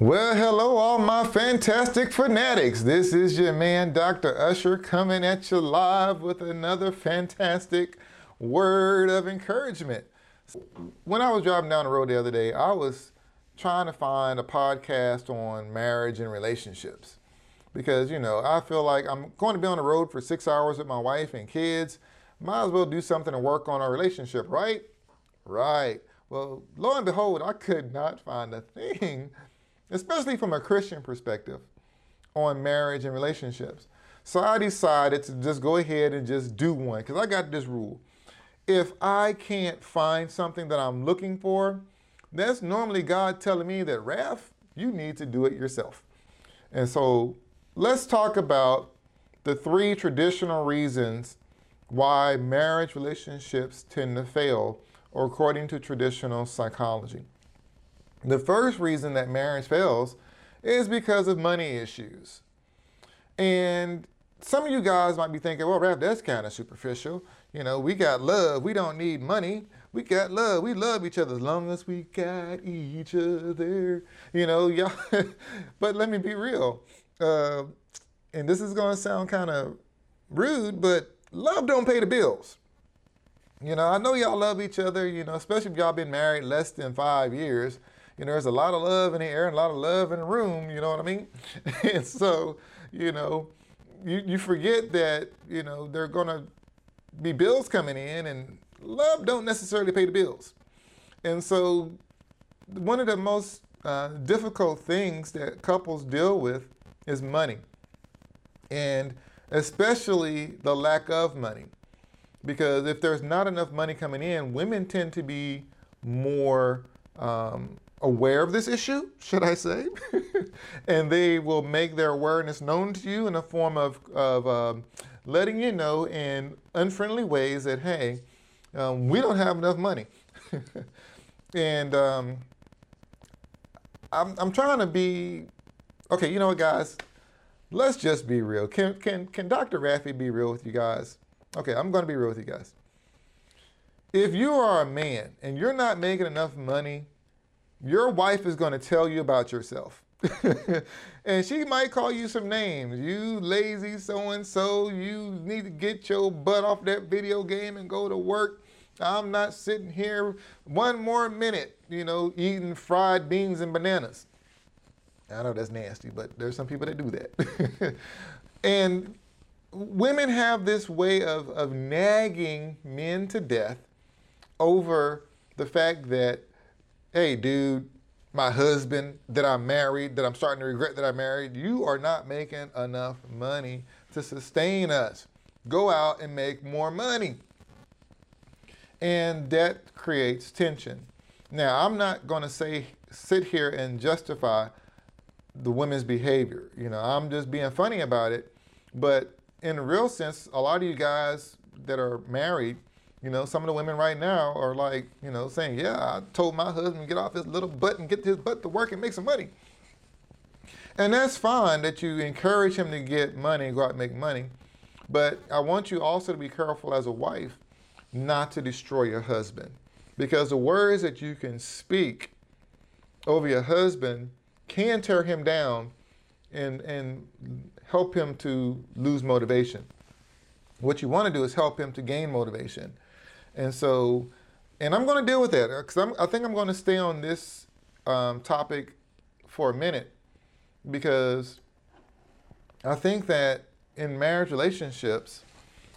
Well, hello, all my fantastic fanatics. This is your man, Dr. Usher, coming at you live with another fantastic word of encouragement. When I was driving down the road the other day, I was trying to find a podcast on marriage and relationships because, you know, I feel like I'm going to be on the road for six hours with my wife and kids. Might as well do something to work on our relationship, right? Right. Well, lo and behold, I could not find a thing especially from a Christian perspective, on marriage and relationships. So I decided to just go ahead and just do one because I got this rule. If I can't find something that I'm looking for, that's normally God telling me that, Raph, you need to do it yourself. And so let's talk about the three traditional reasons why marriage relationships tend to fail, or according to traditional psychology. The first reason that marriage fails is because of money issues. And some of you guys might be thinking, well, Raph, that's kind of superficial. You know, we got love. We don't need money. We got love. We love each other as long as we got each other. You know, y'all. but let me be real. Uh, and this is going to sound kind of rude, but love don't pay the bills. You know, I know y'all love each other, you know, especially if y'all been married less than five years you know, there's a lot of love in the air and a lot of love in the room, you know what I mean? and so, you know, you, you forget that, you know, there are gonna be bills coming in and love don't necessarily pay the bills. And so one of the most uh, difficult things that couples deal with is money. And especially the lack of money. Because if there's not enough money coming in, women tend to be more um, aware of this issue, should I say, and they will make their awareness known to you in a form of, of um, letting you know in unfriendly ways that, hey, um, we don't have enough money. and um, I'm, I'm trying to be, okay, you know what, guys? Let's just be real. Can, can, can Dr. Raffi be real with you guys? Okay, I'm going to be real with you guys. If you are a man and you're not making enough money your wife is going to tell you about yourself. and she might call you some names. You lazy so and so. You need to get your butt off that video game and go to work. I'm not sitting here one more minute, you know, eating fried beans and bananas. I know that's nasty, but there's some people that do that. and women have this way of, of nagging men to death over the fact that hey, dude, my husband that I'm married, that I'm starting to regret that I married, you are not making enough money to sustain us. Go out and make more money. And that creates tension. Now, I'm not going to say sit here and justify the women's behavior. You know, I'm just being funny about it. But in a real sense, a lot of you guys that are married you know, some of the women right now are like, you know, saying, yeah, I told my husband to get off his little butt and get his butt to work and make some money. And that's fine that you encourage him to get money and go out and make money. But I want you also to be careful as a wife not to destroy your husband. Because the words that you can speak over your husband can tear him down and, and help him to lose motivation. What you want to do is help him to gain motivation. And so, and I'm going to deal with that because I think I'm going to stay on this um, topic for a minute because I think that in marriage relationships,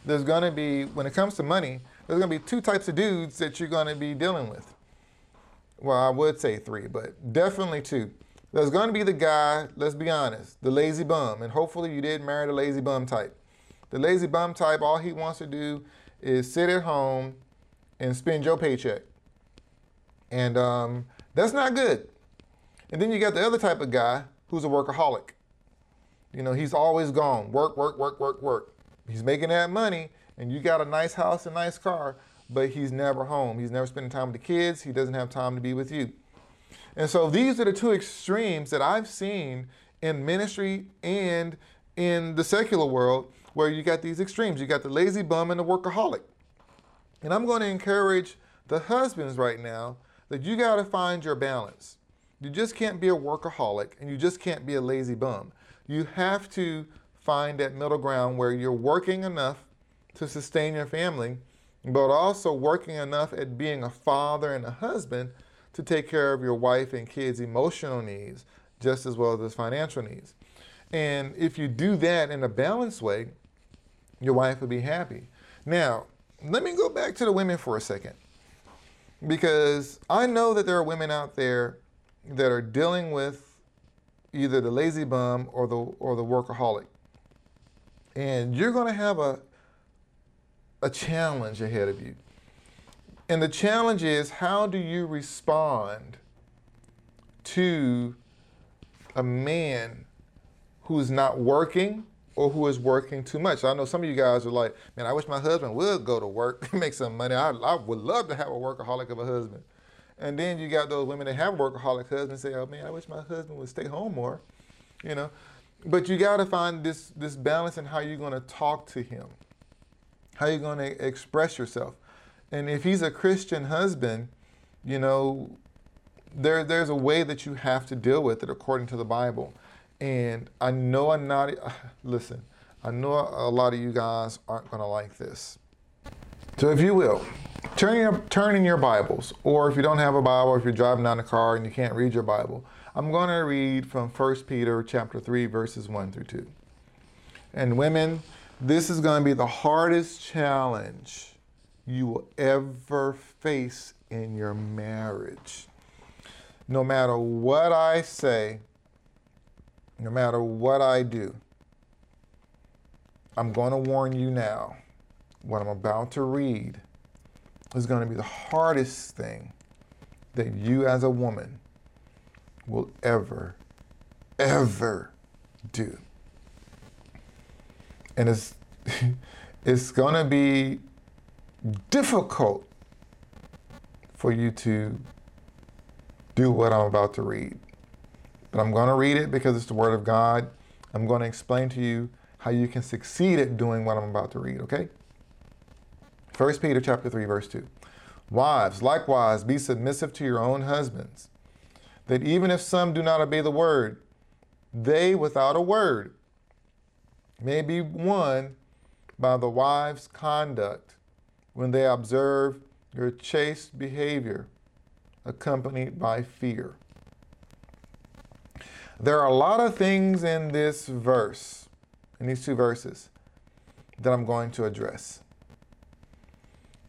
there's going to be, when it comes to money, there's going to be two types of dudes that you're going to be dealing with. Well, I would say three, but definitely two. There's going to be the guy, let's be honest, the lazy bum. And hopefully you did marry the lazy bum type. The lazy bum type, all he wants to do is sit at home and spend your paycheck. And um, that's not good. And then you got the other type of guy who's a workaholic. You know, he's always gone work, work, work, work, work. He's making that money, and you got a nice house and nice car, but he's never home. He's never spending time with the kids. He doesn't have time to be with you. And so these are the two extremes that I've seen in ministry and in the secular world where you got these extremes. You got the lazy bum and the workaholic. And I'm going to encourage the husbands right now that you got to find your balance. You just can't be a workaholic and you just can't be a lazy bum. You have to find that middle ground where you're working enough to sustain your family, but also working enough at being a father and a husband to take care of your wife and kids' emotional needs just as well as financial needs. And if you do that in a balanced way, your wife will be happy. Now, let me go back to the women for a second because I know that there are women out there that are dealing with either the lazy bum or the or the workaholic. And you're going to have a a challenge ahead of you. And the challenge is how do you respond to a man who's not working or who is working too much. I know some of you guys are like, man, I wish my husband would go to work and make some money. I, I would love to have a workaholic of a husband. And then you got those women that have workaholic husbands say, oh man, I wish my husband would stay home more, you know. But you got to find this this balance in how you're going to talk to him, how you're going to express yourself. And if he's a Christian husband, you know, there there's a way that you have to deal with it according to the Bible. And I know I'm not, listen, I know a lot of you guys aren't going to like this. So if you will, turn, your, turn in your Bibles, or if you don't have a Bible, if you're driving down the car and you can't read your Bible, I'm going to read from 1 Peter chapter 3, verses 1 through 2. And women, this is going to be the hardest challenge you will ever face in your marriage. No matter what I say, no matter what I do, I'm going to warn you now. What I'm about to read is going to be the hardest thing that you as a woman will ever, ever do. And it's, it's going to be difficult for you to do what I'm about to read. But I'm going to read it because it's the Word of God. I'm going to explain to you how you can succeed at doing what I'm about to read, okay? 1 Peter chapter 3, verse 2. Wives, likewise, be submissive to your own husbands, that even if some do not obey the word, they without a word may be won by the wife's conduct when they observe your chaste behavior accompanied by fear. There are a lot of things in this verse, in these two verses, that I'm going to address.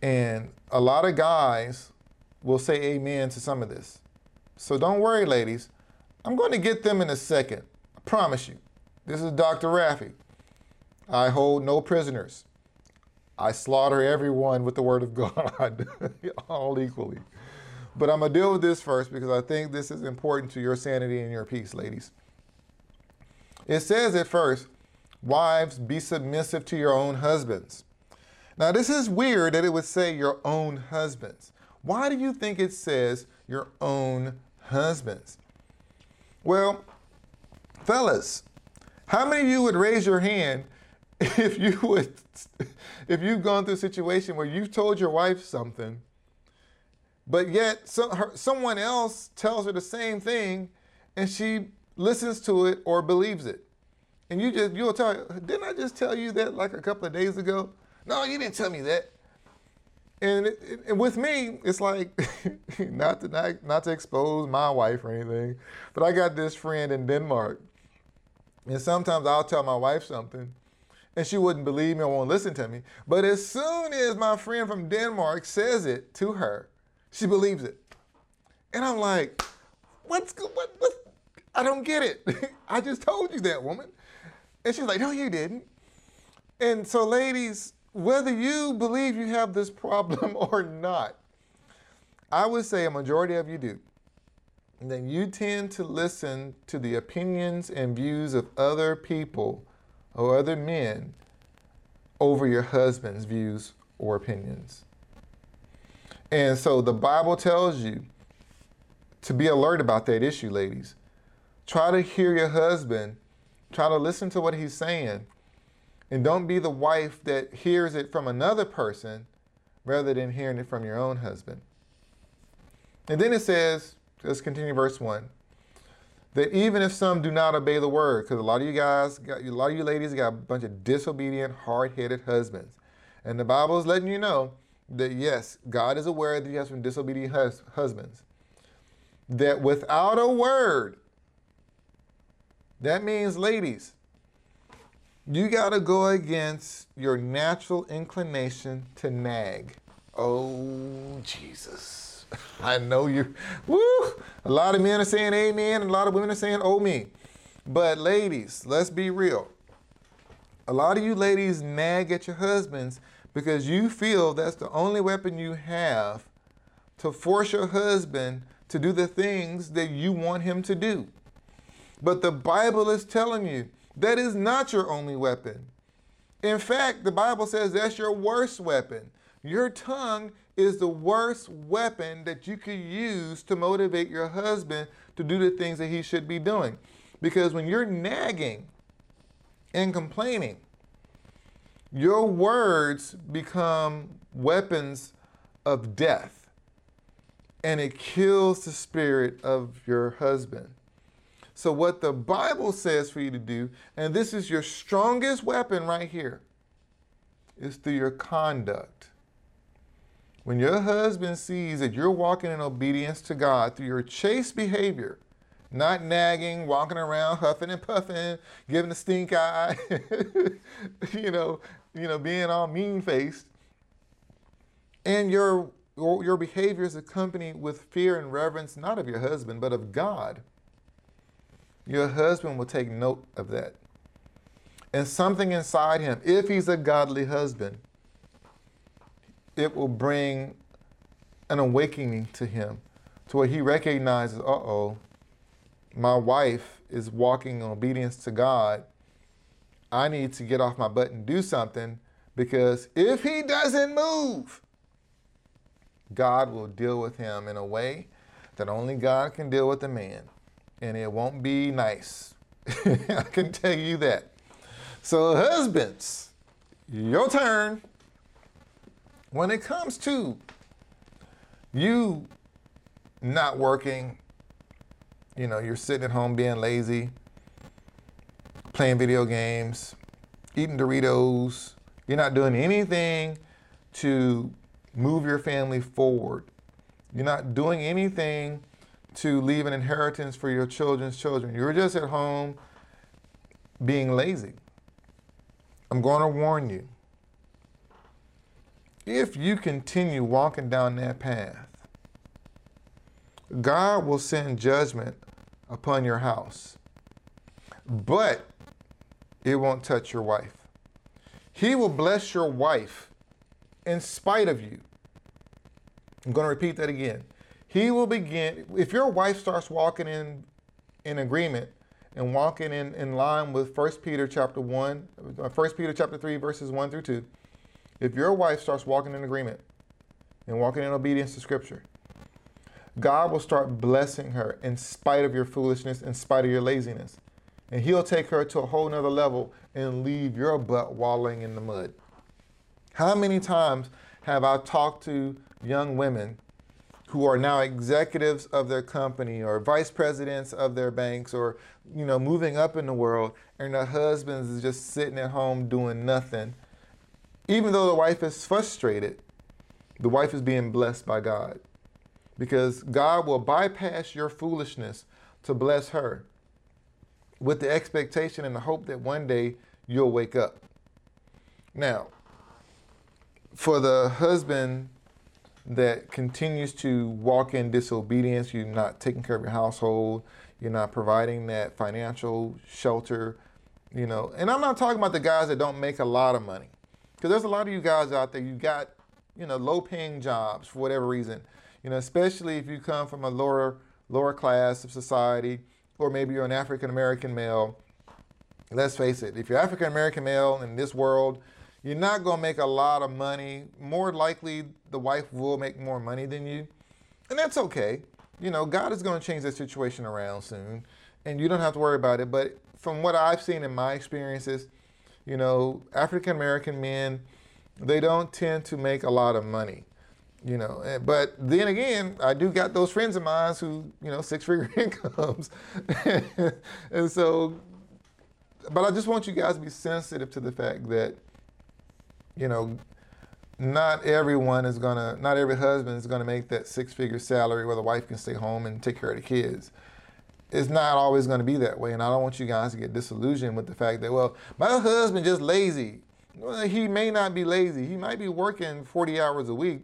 And a lot of guys will say amen to some of this. So don't worry, ladies. I'm going to get them in a second. I promise you. This is Dr. Raffi. I hold no prisoners. I slaughter everyone with the word of God, all equally. But I'm going to deal with this first because I think this is important to your sanity and your peace, ladies. It says at first, wives, be submissive to your own husbands. Now, this is weird that it would say your own husbands. Why do you think it says your own husbands? Well, fellas, how many of you would raise your hand if you would if you've gone through a situation where you've told your wife something but yet, her, someone else tells her the same thing, and she listens to it or believes it. And you just you'll tell didn't I just tell you that like a couple of days ago? No, you didn't tell me that. And, it, it, and with me, it's like not to not, not to expose my wife or anything, but I got this friend in Denmark, and sometimes I'll tell my wife something, and she wouldn't believe me or won't listen to me. But as soon as my friend from Denmark says it to her, she believes it. And I'm like, what's good? what what I don't get it. I just told you that woman. And she's like, no, you didn't. And so, ladies, whether you believe you have this problem or not, I would say a majority of you do. And then you tend to listen to the opinions and views of other people or other men over your husband's views or opinions. And so the Bible tells you to be alert about that issue, ladies. Try to hear your husband, try to listen to what he's saying, and don't be the wife that hears it from another person rather than hearing it from your own husband. And then it says, let's continue verse 1 that even if some do not obey the word, because a lot of you guys, got, a lot of you ladies got a bunch of disobedient, hard-headed husbands. And the Bible is letting you know that yes, God is aware that you have some disobedient hus- husbands. That without a word, that means, ladies, you got to go against your natural inclination to nag. Oh, Jesus. I know you're, woo! A lot of men are saying amen, and a lot of women are saying oh me. But, ladies, let's be real. A lot of you ladies nag at your husbands because you feel that's the only weapon you have to force your husband to do the things that you want him to do. But the Bible is telling you that is not your only weapon. In fact, the Bible says that's your worst weapon. Your tongue is the worst weapon that you could use to motivate your husband to do the things that he should be doing. Because when you're nagging and complaining, your words become weapons of death and it kills the spirit of your husband. So, what the Bible says for you to do, and this is your strongest weapon right here, is through your conduct. When your husband sees that you're walking in obedience to God through your chaste behavior, not nagging, walking around huffing and puffing, giving the stink eye, you know, you know, being all mean faced, and your your behavior is accompanied with fear and reverence not of your husband but of God your husband will take note of that. And something inside him, if he's a godly husband, it will bring an awakening to him to where he recognizes, uh oh, my wife is walking in obedience to God. I need to get off my butt and do something because if he doesn't move, God will deal with him in a way that only God can deal with a man and it won't be nice. I can tell you that. So, husbands, your turn. When it comes to you not working, you know, you're sitting at home being lazy, playing video games, eating Doritos, you're not doing anything to move your family forward. You're not doing anything to leave an inheritance for your children's children. You're just at home being lazy. I'm going to warn you. If you continue walking down that path, God will send judgment upon your house, but it won't touch your wife. He will bless your wife in spite of you. I'm going to repeat that again. He will begin, if your wife starts walking in, in agreement and walking in, in line with 1 Peter chapter 1, 1 uh, Peter chapter 3, verses 1 through 2, if your wife starts walking in agreement and walking in obedience to Scripture, God will start blessing her in spite of your foolishness, in spite of your laziness. And He'll take her to a whole nother level and leave your butt wallowing in the mud. How many times have I talked to young women who are now executives of their company or vice presidents of their banks or you know moving up in the world and their husbands is just sitting at home doing nothing even though the wife is frustrated the wife is being blessed by god because god will bypass your foolishness to bless her with the expectation and the hope that one day you'll wake up now for the husband that continues to walk in disobedience, you're not taking care of your household, you're not providing that financial shelter, you know. And I'm not talking about the guys that don't make a lot of money. Because there's a lot of you guys out there, you got, you know, low paying jobs for whatever reason. You know, especially if you come from a lower lower class of society, or maybe you're an African American male. Let's face it, if you're African American male in this world, you're not going to make a lot of money. More likely, the wife will make more money than you. And that's okay. You know, God is going to change that situation around soon. And you don't have to worry about it. But from what I've seen in my experiences, you know, African American men, they don't tend to make a lot of money. You know, but then again, I do got those friends of mine who, you know, six figure incomes. and so, but I just want you guys to be sensitive to the fact that, you know, not everyone is gonna, not every husband is gonna make that six figure salary where the wife can stay home and take care of the kids. It's not always gonna be that way. And I don't want you guys to get disillusioned with the fact that, well, my husband just lazy. Well, he may not be lazy. He might be working 40 hours a week,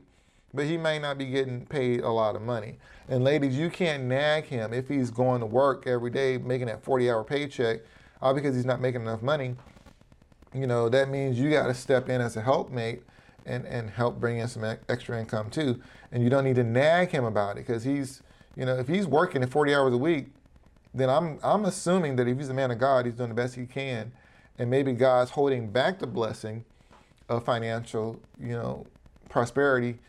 but he may not be getting paid a lot of money. And ladies, you can't nag him if he's going to work every day making that 40 hour paycheck, all because he's not making enough money. You know, that means you got to step in as a helpmate and, and help bring in some extra income too. And you don't need to nag him about it because he's, you know, if he's working at 40 hours a week, then I'm, I'm assuming that if he's a man of God, he's doing the best he can. And maybe God's holding back the blessing of financial, you know, prosperity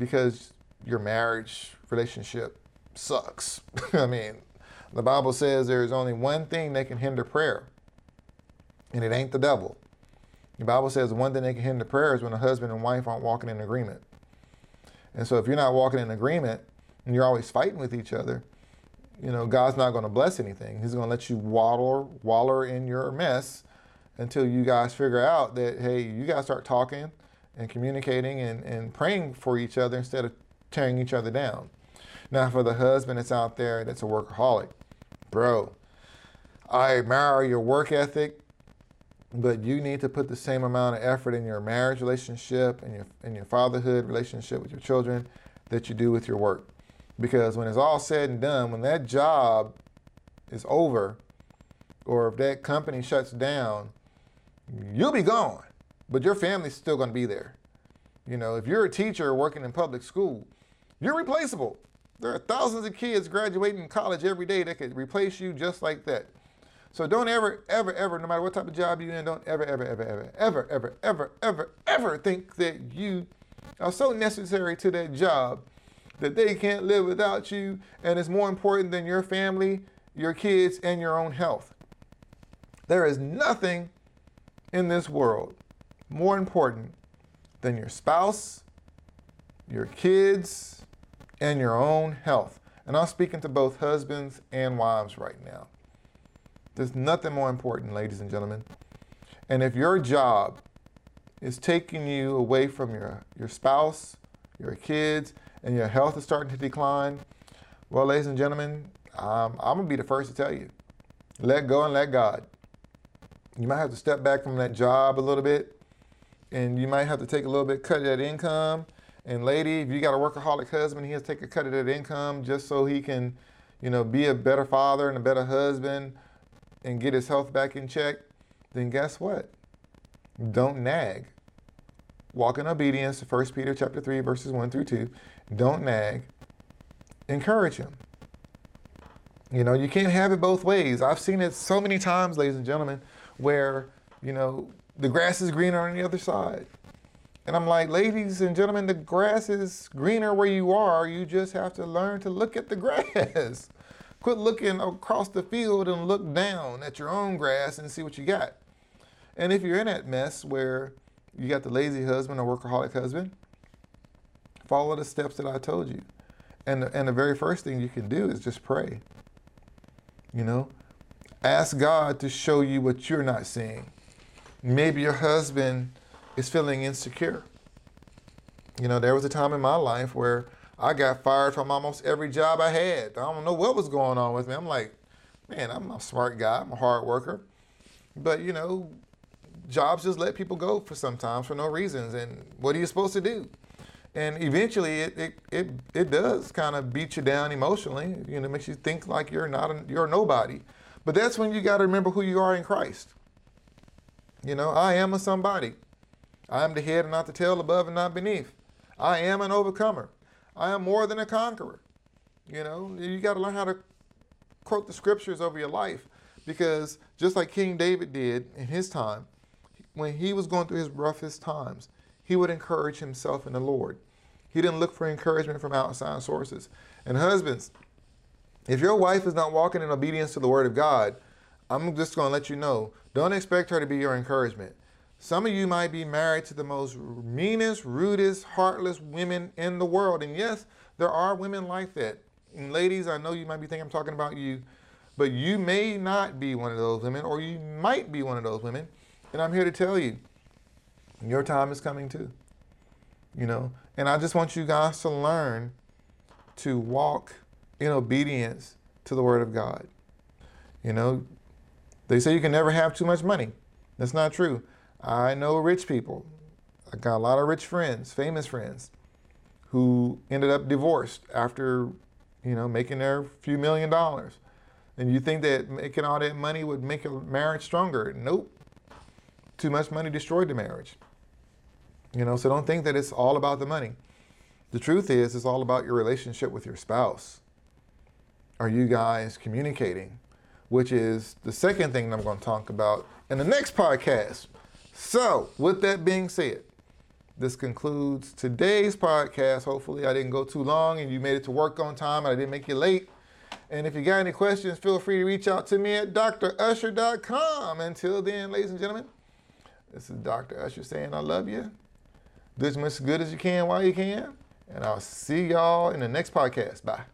because your marriage relationship sucks. I mean, the Bible says there is only one thing that can hinder prayer, and it ain't the devil. The Bible says the one thing that can hinder prayer is when a husband and wife aren't walking in agreement. And so if you're not walking in agreement and you're always fighting with each other, you know, God's not going to bless anything. He's going to let you waddle, waller in your mess until you guys figure out that, hey, you guys start talking and communicating and, and praying for each other instead of tearing each other down. Now, for the husband that's out there that's a workaholic, bro, I admire your work ethic but you need to put the same amount of effort in your marriage relationship and your in your fatherhood relationship with your children that you do with your work. Because when it's all said and done, when that job is over, or if that company shuts down, you'll be gone, but your family's still going to be there. You know, if you're a teacher working in public school, you're replaceable. There are thousands of kids graduating college every day that could replace you just like that. So don't ever, ever, ever, no matter what type of job you're in, don't ever, ever, ever, ever, ever, ever, ever, ever, ever think that you are so necessary to that job that they can't live without you and it's more important than your family, your kids, and your own health. There is nothing in this world more important than your spouse, your kids, and your own health. And I'm speaking to both husbands and wives right now. There's nothing more important, ladies and gentlemen. And if your job is taking you away from your, your spouse, your kids, and your health is starting to decline, well, ladies and gentlemen, um, I'm going to be the first to tell you let go and let God. You might have to step back from that job a little bit, and you might have to take a little bit cut of that income. And lady, if you got a workaholic husband, he has to take a cut of that income just so he can, you know, be a better father and a better husband and get his health back in check, then guess what? Don't nag. Walk in obedience to 1 Peter chapter 3, verses 1 through 2. Don't nag. Encourage him. You know, you can't have it both ways. I've seen it so many times, ladies and gentlemen, where, you know, the grass is greener on the other side. And I'm like, ladies and gentlemen, the grass is greener where you are. You just have to learn to look at the grass. Quit looking across the field and look down at your own grass and see what you got. And if you're in that mess where you got the lazy husband or workaholic husband, follow the steps that I told you. And the, and the very first thing you can do is just pray. You know, ask God to show you what you're not seeing. Maybe your husband is feeling insecure. You know, there was a time in my life where I got fired from almost every job I had. I don't know what was going on with me. I'm like, man, I'm a smart guy. I'm a hard worker. But, you know, jobs just let people go for sometimes for no reasons. And what are you supposed to do? And eventually it, it, it, it does kind of beat you down emotionally. You know, it makes you think like you're not, a, you're nobody. But that's when you got to remember who you are in Christ. You know, I am a somebody. I am the head and not the tail, above and not beneath. I am an overcomer. I am more than a conqueror. You know, you got to learn how to quote the scriptures over your life because just like King David did in his time, when he was going through his roughest times, he would encourage himself in the Lord. He didn't look for encouragement from outside sources. And husbands, if your wife is not walking in obedience to the word of God, I'm just going to let you know don't expect her to be your encouragement. Some of you might be married to the most meanest, rudest, heartless women in the world. And yes, there are women like that. And ladies, I know you might be thinking I'm talking about you, but you may not be one of those women, or you might be one of those women. And I'm here to tell you, your time is coming too. You know, and I just want you guys to learn to walk in obedience to the Word of God. You know, they say you can never have too much money. That's not true. I know rich people. I got a lot of rich friends, famous friends, who ended up divorced after, you know, making their few million dollars. And you think that making all that money would make a marriage stronger? Nope. Too much money destroyed the marriage. You know, so don't think that it's all about the money. The truth is, it's all about your relationship with your spouse. Are you guys communicating? Which is the second thing I'm going to talk about in the next podcast. So, with that being said, this concludes today's podcast. Hopefully, I didn't go too long and you made it to work on time and I didn't make you late. And if you got any questions, feel free to reach out to me at drusher.com. Until then, ladies and gentlemen, this is Dr. Usher saying I love you. Do as much good as you can while you can. And I'll see y'all in the next podcast. Bye.